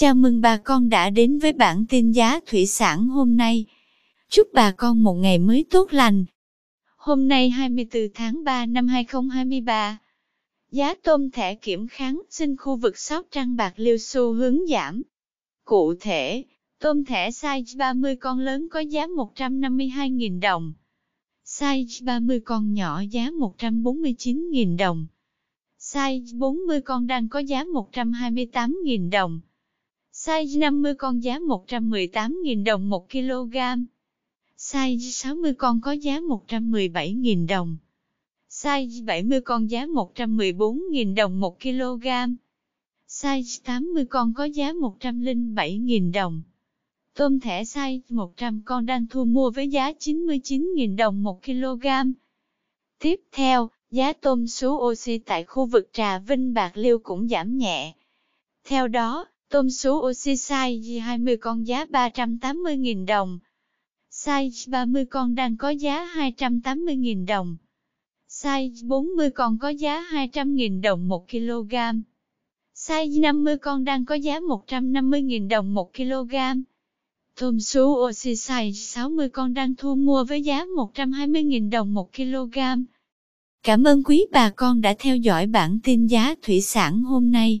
Chào mừng bà con đã đến với bản tin giá thủy sản hôm nay. Chúc bà con một ngày mới tốt lành. Hôm nay 24 tháng 3 năm 2023, giá tôm thẻ kiểm kháng sinh khu vực Sóc Trăng Bạc Liêu xu hướng giảm. Cụ thể, tôm thẻ size 30 con lớn có giá 152.000 đồng, size 30 con nhỏ giá 149.000 đồng, size 40 con đang có giá 128.000 đồng. Size 50 con giá 118.000 đồng 1 kg. Size 60 con có giá 117.000 đồng. Size 70 con giá 114.000 đồng 1 kg. Size 80 con có giá 107.000 đồng. Tôm thẻ size 100 con đang thu mua với giá 99.000 đồng 1 kg. Tiếp theo, giá tôm sú oxy tại khu vực Trà Vinh Bạc Liêu cũng giảm nhẹ. Theo đó, Tôm sú oxy size 20 con giá 380.000 đồng. Size 30 con đang có giá 280.000 đồng. Size 40 con có giá 200.000 đồng 1 kg. Size 50 con đang có giá 150.000 đồng 1 kg. Tôm sú oxy size 60 con đang thu mua với giá 120.000 đồng 1 kg. Cảm ơn quý bà con đã theo dõi bản tin giá thủy sản hôm nay.